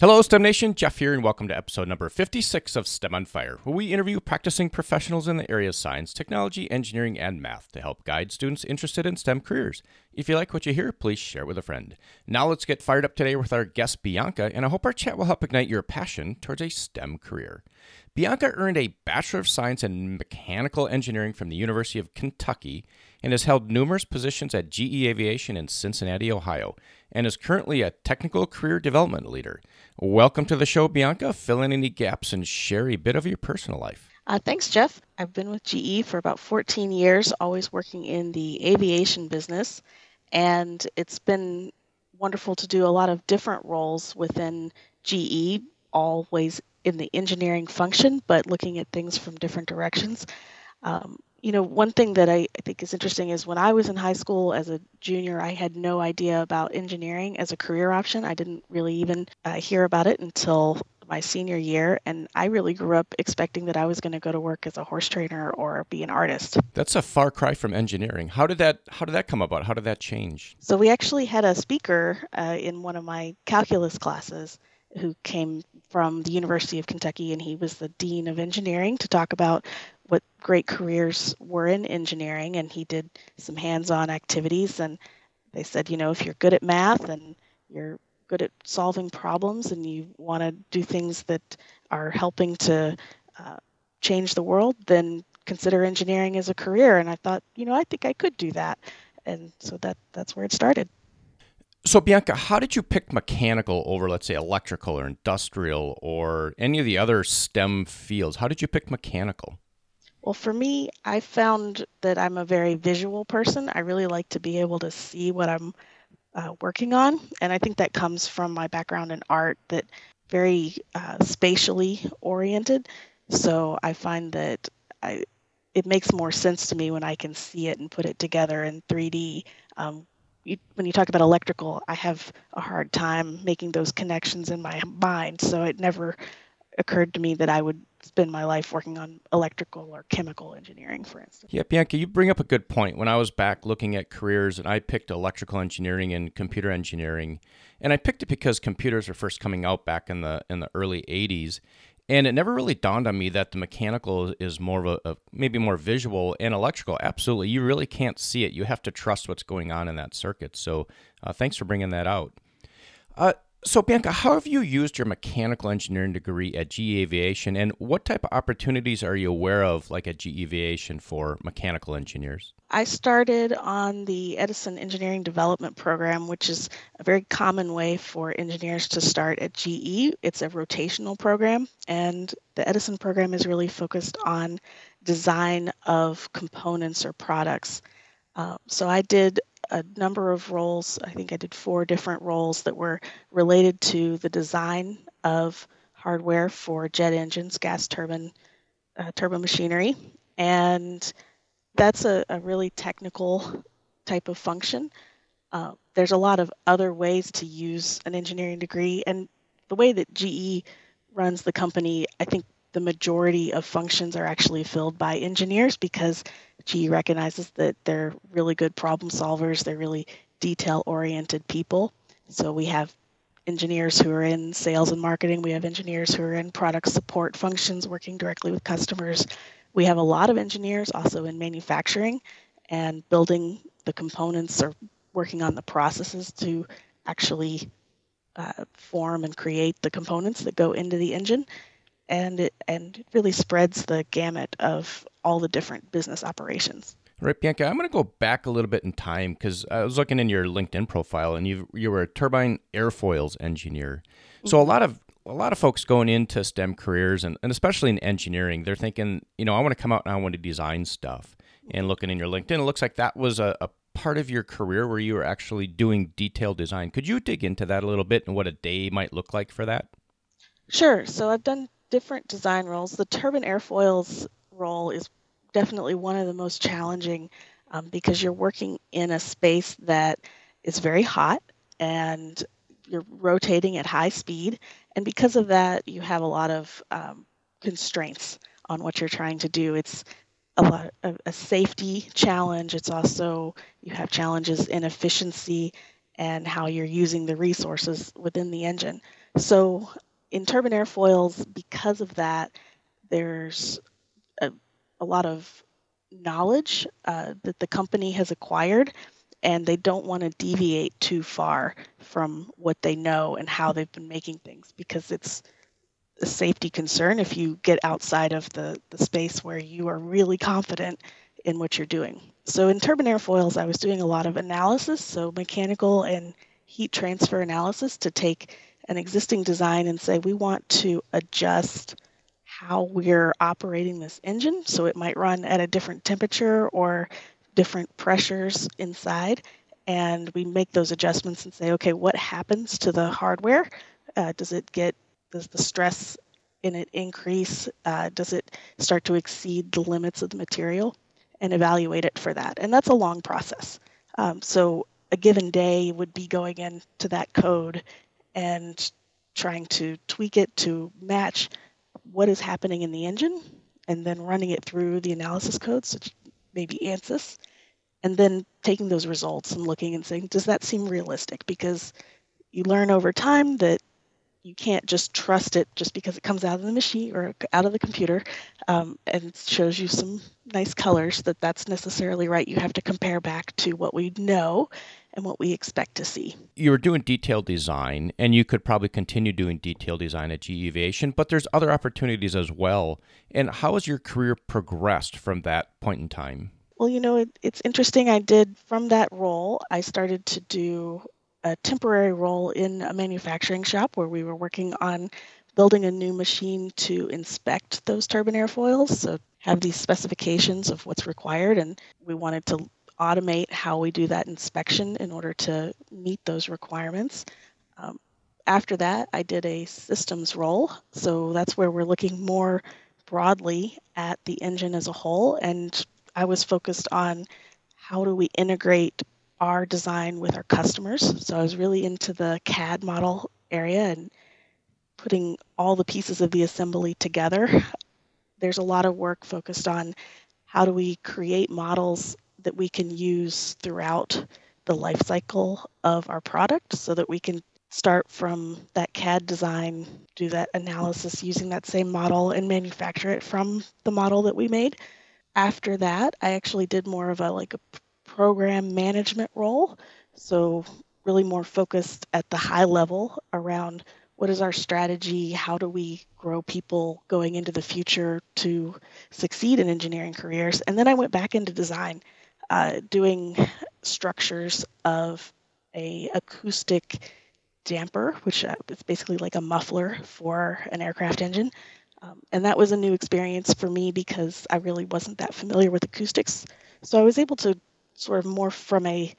Hello, STEM Nation. Jeff here, and welcome to episode number 56 of STEM on Fire, where we interview practicing professionals in the area of science, technology, engineering, and math to help guide students interested in STEM careers. If you like what you hear, please share with a friend. Now let's get fired up today with our guest, Bianca, and I hope our chat will help ignite your passion towards a STEM career. Bianca earned a Bachelor of Science in Mechanical Engineering from the University of Kentucky and has held numerous positions at GE Aviation in Cincinnati, Ohio, and is currently a technical career development leader. Welcome to the show, Bianca. Fill in any gaps and share a bit of your personal life. Uh, thanks, Jeff. I've been with GE for about 14 years, always working in the aviation business, and it's been wonderful to do a lot of different roles within GE, always in the engineering function, but looking at things from different directions. Um, you know, one thing that I, I, think is interesting is when I was in high school as a junior, I had no idea about engineering as a career option. I didn't really even uh, hear about it until my senior year, and I really grew up expecting that I was going to go to work as a horse trainer or be an artist. That's a far cry from engineering. How did that How did that come about? How did that change? So we actually had a speaker uh, in one of my calculus classes who came from the University of Kentucky, and he was the dean of engineering to talk about what great careers were in engineering. And he did some hands-on activities, and they said, you know, if you're good at math and you're good at solving problems, and you want to do things that are helping to uh, change the world, then consider engineering as a career. And I thought, you know, I think I could do that, and so that that's where it started. So, Bianca, how did you pick mechanical over, let's say, electrical or industrial or any of the other STEM fields? How did you pick mechanical? Well, for me, I found that I'm a very visual person. I really like to be able to see what I'm uh, working on, and I think that comes from my background in art, that very uh, spatially oriented. So I find that I, it makes more sense to me when I can see it and put it together in 3D um, you, when you talk about electrical, I have a hard time making those connections in my mind. So it never occurred to me that I would spend my life working on electrical or chemical engineering, for instance. Yeah, Bianca, you bring up a good point. When I was back looking at careers, and I picked electrical engineering and computer engineering, and I picked it because computers were first coming out back in the in the early '80s, and it never really dawned on me that the mechanical is more of a, a, maybe more visual and electrical. Absolutely, you really can't see it. You have to trust what's going on in that circuit. So, uh, thanks for bringing that out. Uh, so, Bianca, how have you used your mechanical engineering degree at GE Aviation, and what type of opportunities are you aware of, like at GE Aviation, for mechanical engineers? I started on the Edison Engineering Development Program, which is a very common way for engineers to start at GE. It's a rotational program, and the Edison program is really focused on design of components or products. Uh, so I did a number of roles. I think I did four different roles that were related to the design of hardware for jet engines, gas turbine, uh, turbo machinery, and that's a, a, really technical type of function. Uh, there's a lot of other ways to use an engineering degree, and the way that GE runs the company, I think the majority of functions are actually filled by engineers because GE recognizes that they're really good problem solvers, they're really detail oriented people. So we have engineers who are in sales and marketing, we have engineers who are in product support functions working directly with customers. We have a lot of engineers also in manufacturing and building the components or working on the processes to actually uh, form and create the components that go into the engine and it and it really spreads the gamut of all the different business operations. Right, Bianca. I'm going to go back a little bit in time because I was looking in your LinkedIn profile, and you you were a turbine airfoils engineer. So mm-hmm. a lot of a lot of folks going into STEM careers, and, and especially in engineering, they're thinking, you know, I want to come out and I want to design stuff. And looking in your LinkedIn, it looks like that was a, a part of your career where you were actually doing detailed design. Could you dig into that a little bit and what a day might look like for that? Sure. So I've done different design roles. The turbine airfoils role is definitely one of the most challenging um, because you're working in a space that is very hot and you're rotating at high speed. And because of that, you have a lot of um, constraints on what you're trying to do. It's a lot of a safety challenge. It's also you have challenges in efficiency and how you're using the resources within the engine. So in turbine airfoils, because of that, there's a, a lot of knowledge uh, that the company has acquired, and they don't want to deviate too far from what they know and how they've been making things because it's a safety concern if you get outside of the, the space where you are really confident in what you're doing. So in turbine airfoils, I was doing a lot of analysis, so mechanical and heat transfer analysis to take an existing design and say we want to adjust how we're operating this engine. So it might run at a different temperature or different pressures inside. And we make those adjustments and say, okay, what happens to the hardware? Uh, does it get, does the stress in it increase? Uh, does it start to exceed the limits of the material? And evaluate it for that. And that's a long process. Um, so a given day would be going into that code and trying to tweak it to match what is happening in the engine and then running it through the analysis codes, such maybe ANSYS, and then taking those results and looking and saying, does that seem realistic? Because you learn over time that you can't just trust it just because it comes out of the machine or out of the computer um, and shows you some nice colors that that's necessarily right. You have to compare back to what we know and what we expect to see. You were doing detailed design, and you could probably continue doing detailed design at GE Aviation, but there's other opportunities as well. And how has your career progressed from that point in time? Well, you know, it, it's interesting. I did from that role, I started to do a temporary role in a manufacturing shop where we were working on building a new machine to inspect those turbine airfoils. So have these specifications of what's required, and we wanted to automate how we do that inspection in order to meet those requirements. Um, after that, I did a systems role. So that's where we're looking more broadly at the engine as a whole. And I was focused on how do we integrate our design with our customers. So I was really into the CAD model area and putting all the pieces of the assembly together. There's a lot of work focused on how do we create models that we can use throughout the life cycle of our product so that we can start from that CAD design, do that analysis using that same model, and manufacture it from the model that we made. After that, I actually did more of a like a program management role. So, really more focused at the high level around what is our strategy? How do we grow people going into the future to succeed in engineering careers? And then I went back into design uh, doing structures of a acoustic damper, which uh, is basically like a muffler for an aircraft engine. Um, and that was a new experience for me because I really wasn't that familiar with acoustics. So I was able to sort of morph from a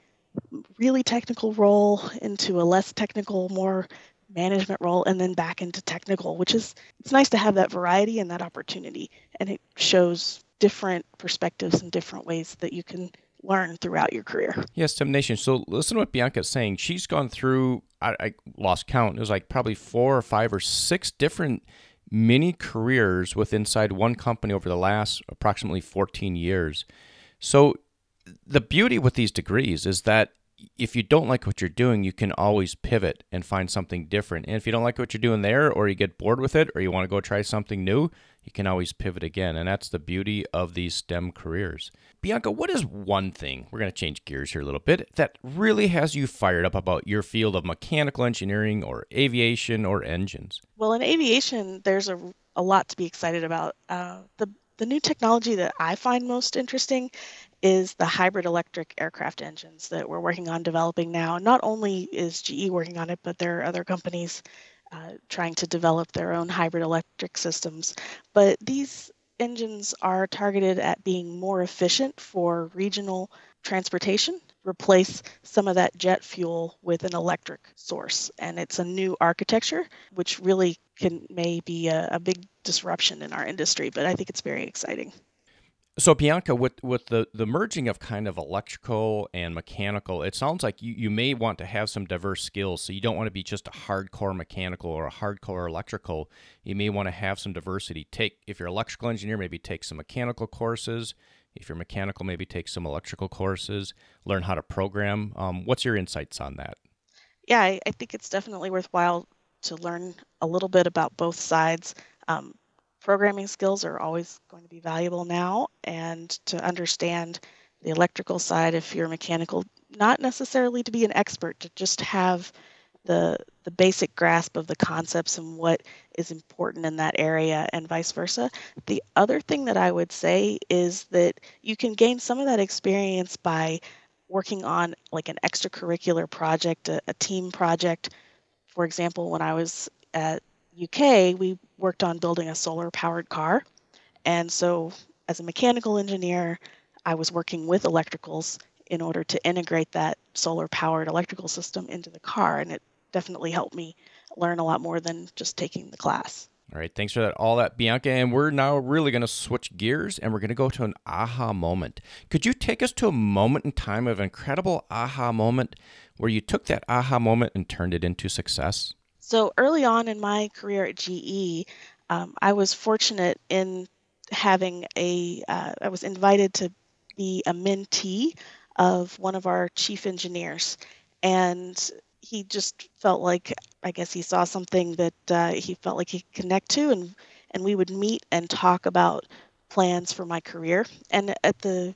really technical role into a less technical, more management role, and then back into technical, which is it's nice to have that variety and that opportunity. And it shows different perspectives and different ways that you can learn throughout your career. Yes, STEM Nation. So listen to what Bianca's saying. She's gone through, I, I lost count, it was like probably four or five or six different mini careers with inside one company over the last approximately 14 years. So the beauty with these degrees is that if you don't like what you're doing, you can always pivot and find something different. And if you don't like what you're doing there, or you get bored with it, or you want to go try something new, you can always pivot again. And that's the beauty of these STEM careers. Bianca, what is one thing, we're going to change gears here a little bit, that really has you fired up about your field of mechanical engineering or aviation or engines? Well, in aviation, there's a, a lot to be excited about. Uh, the the new technology that I find most interesting is the hybrid electric aircraft engines that we're working on developing now. Not only is GE working on it, but there are other companies uh, trying to develop their own hybrid electric systems. But these engines are targeted at being more efficient for regional transportation replace some of that jet fuel with an electric source and it's a new architecture which really can may be a, a big disruption in our industry but i think it's very exciting so Bianca, with with the the merging of kind of electrical and mechanical, it sounds like you, you may want to have some diverse skills. So you don't want to be just a hardcore mechanical or a hardcore electrical. You may want to have some diversity. Take if you're electrical engineer, maybe take some mechanical courses. If you're mechanical, maybe take some electrical courses. Learn how to program. Um, what's your insights on that? Yeah, I, I think it's definitely worthwhile to learn a little bit about both sides. Um, programming skills are always going to be valuable now, and to understand the electrical side if you're mechanical, not necessarily to be an expert, to just have the the basic grasp of the concepts and what is important in that area and vice versa. The other thing that I would say is that you can gain some of that experience by working on like an extracurricular project, a, a team project. For example, when I was at UK, we worked on building a solar powered car. And so as a mechanical engineer, I was working with electricals in order to integrate that solar powered electrical system into the car and it definitely helped me learn a lot more than just taking the class. All right, thanks for that, all that, Bianca. And we're now really going to switch gears and we're going to go to an aha moment. Could you take us to a moment in time of incredible aha moment where you took that aha moment and turned it into success? So early on in my career at GE, um, I was fortunate in having a. Uh, I was invited to be a mentee of one of our chief engineers. And he just felt like I guess he saw something that uh, he felt like he could connect to, and and we would meet and talk about plans for my career. And at the,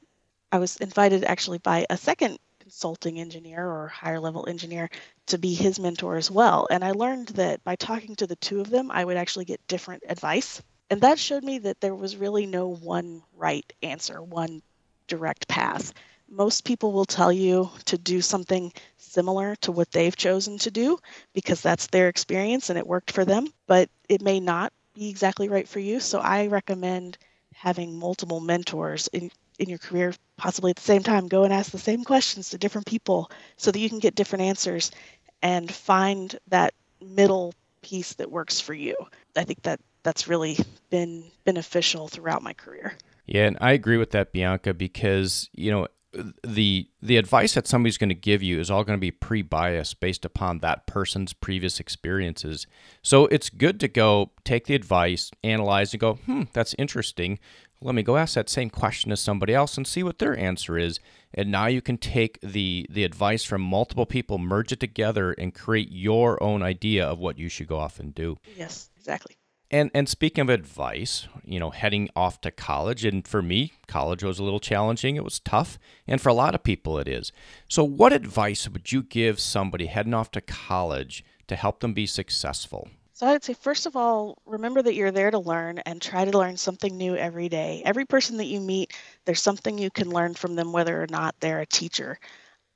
I was invited actually by a second consulting engineer or higher level engineer to be his mentor as well. And I learned that by talking to the two of them, I would actually get different advice. And that showed me that there was really no one right answer, one direct path most people will tell you to do something similar to what they've chosen to do because that's their experience and it worked for them, but it may not be exactly right for you. So I recommend having multiple mentors in, your career, possibly at the same time. Go and ask the same questions to different people so that you can get different answers and find that middle piece that works for you. I think that that's really been beneficial throughout my career. Yeah, and I agree with that, Bianca, because you know the the advice that somebody's going to give you is all going to be pre-biased based upon that person's previous experiences. So it's good to go take the advice, analyze and go, "Hmm, that's interesting. Let me go ask that same question to somebody else and see what their answer is." And now you can take the the advice from multiple people, merge it together and create your own idea of what you should go off and do. Yes, exactly. And and speaking of advice, you know, heading off to college, and for me, college was a little challenging. It was tough, and for a lot of people, it is. So, what advice would you give somebody heading off to college to help them be successful? So, I'd say, first of all, remember that you're there to learn and try to learn something new every day. Every person that you meet, there's something you can learn from them, whether or not they're a teacher.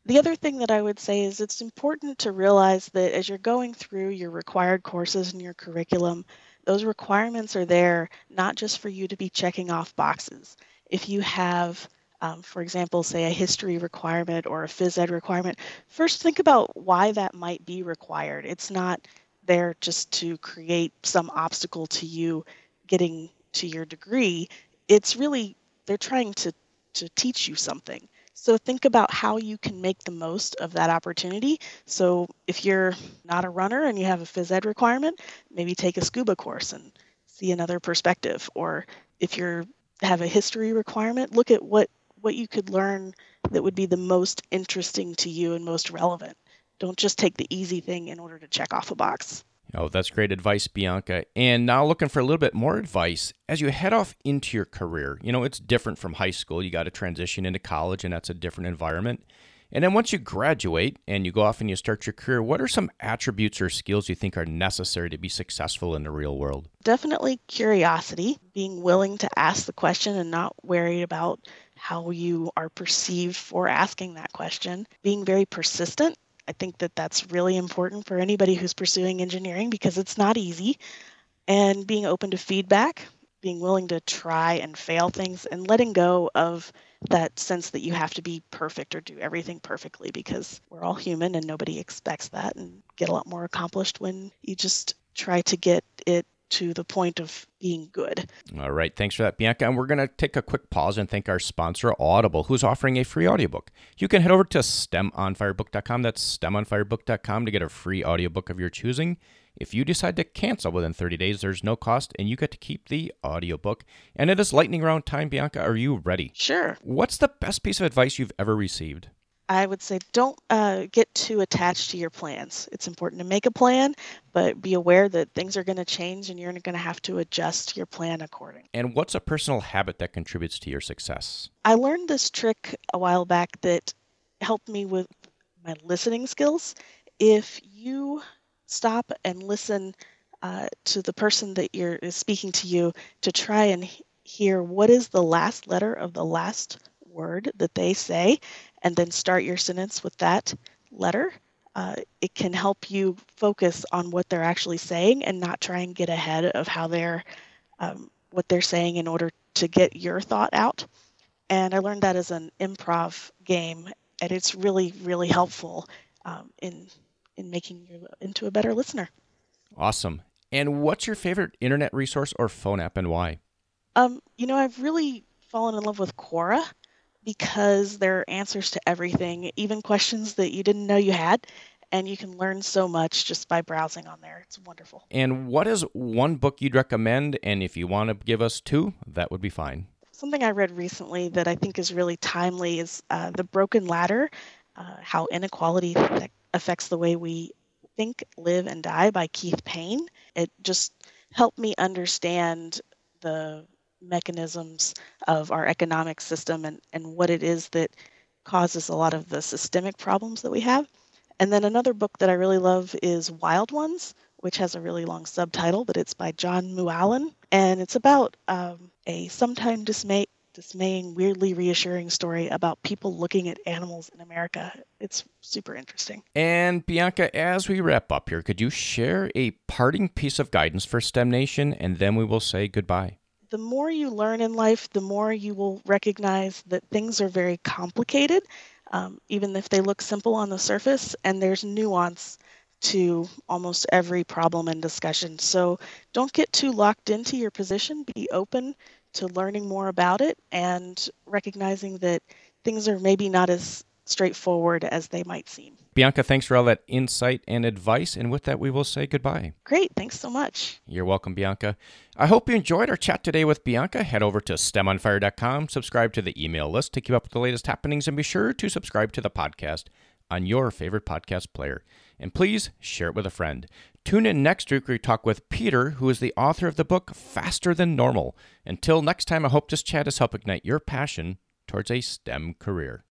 The other thing that I would say is it's important to realize that as you're going through your required courses and your curriculum, those requirements are there not just for you to be checking off boxes. If you have, um, for example, say a history requirement or a phys ed requirement, first think about why that might be required. It's not there just to create some obstacle to you getting to your degree. It's really, they're trying to, to teach you something. So think about how you can make the most of that opportunity. So if you're not a runner and you have a phys ed requirement, maybe take a scuba course and see another perspective. Or if you have a history requirement, look at what what you could learn that would be the most interesting to you and most relevant. Don't just take the easy thing in order to check off a box. Oh, that's great advice, Bianca. And now looking for a little bit more advice as you head off into your career. You know, it's different from high school. You got to transition into college, and that's a different environment. And then once you graduate and you go off and you start your career, what are some attributes or skills you think are necessary to be successful in the real world? Definitely curiosity, being willing to ask the question and not worried about how you are perceived for asking that question, being very persistent I think that that's really important for anybody who's pursuing engineering because it's not easy. And being open to feedback, being willing to try and fail things, and letting go of that sense that you have to be perfect or do everything perfectly because we're all human and nobody expects that and get a lot more accomplished when you just try to get it to the point of being good. All right. Thanks for that, Bianca. And we're going to take a quick pause and thank our sponsor, Audible, who's offering a free audiobook. You can head over to stemonfirebook.com. That's stemonfirebook.com to get a free audiobook of your choosing. If you decide to cancel within 30 days, there's no cost and you get to keep the audiobook. And it is lightning round time, Bianca. Are you ready? Sure. What's the best piece of advice you've ever received? I would say don't uh, get too attached to your plans. It's important to make a plan, but be aware that things are going to change and you're going to have to adjust your plan accordingly. And what's a personal habit that contributes to your success? I learned this trick a while back that helped me with my listening skills. If you stop and listen uh, to the person that you're is speaking to you to try and hear what is the last letter of the last word that they say, and then start your sentence with that letter. Uh, it can help you focus on what they're actually saying and not try and get ahead of how they're um, what they're saying in order to get your thought out. And I learned that as an improv game, and it's really really helpful um, in in making you into a better listener. Awesome. And what's your favorite internet resource or phone app and why? Um, you know, I've really fallen in love with Quora because there are answers to everything, even questions that you didn't know you had. And you can learn so much just by browsing on there. It's wonderful. And what is one book you'd recommend? And if you want to give us two, that would be fine. Something I read recently that I think is really timely is uh, The Broken Ladder uh, How Inequality Affects the Way We Think, Live, and Die by Keith Payne. It just helped me understand the mechanisms of our economic system and, and what it is that causes a lot of the systemic problems that we have. And then another book that I really love is Wild Ones, which has a really long subtitle, but it's by Jon Mooallem. And it's about um, a sometimes dismay, dismaying, weirdly reassuring story about people looking at animals in America. It's super interesting. And Bianca, as we wrap up here, could you share a parting piece of guidance for STEM Nation? And then we will say goodbye the more you learn in life, the more you will recognize that things are very complicated, um, even if they look simple on the surface, and there's nuance to almost every problem and discussion. So don't get too locked into your position. Be open to learning more about it and recognizing that things are maybe not as straightforward as they might seem. Bianca, thanks for all that insight and advice. And with that, we will say goodbye. Great. Thanks so much. You're welcome, Bianca. I hope you enjoyed our chat today with Bianca. Head over to STEMonfire.com, subscribe to the email list to keep up with the latest happenings, and be sure to subscribe to the podcast on your favorite podcast player. And please share it with a friend. Tune in next week where we talk with Peter, who is the author of the book Faster Than Normal. Until next time, I hope this chat has helped ignite your passion towards a STEM career.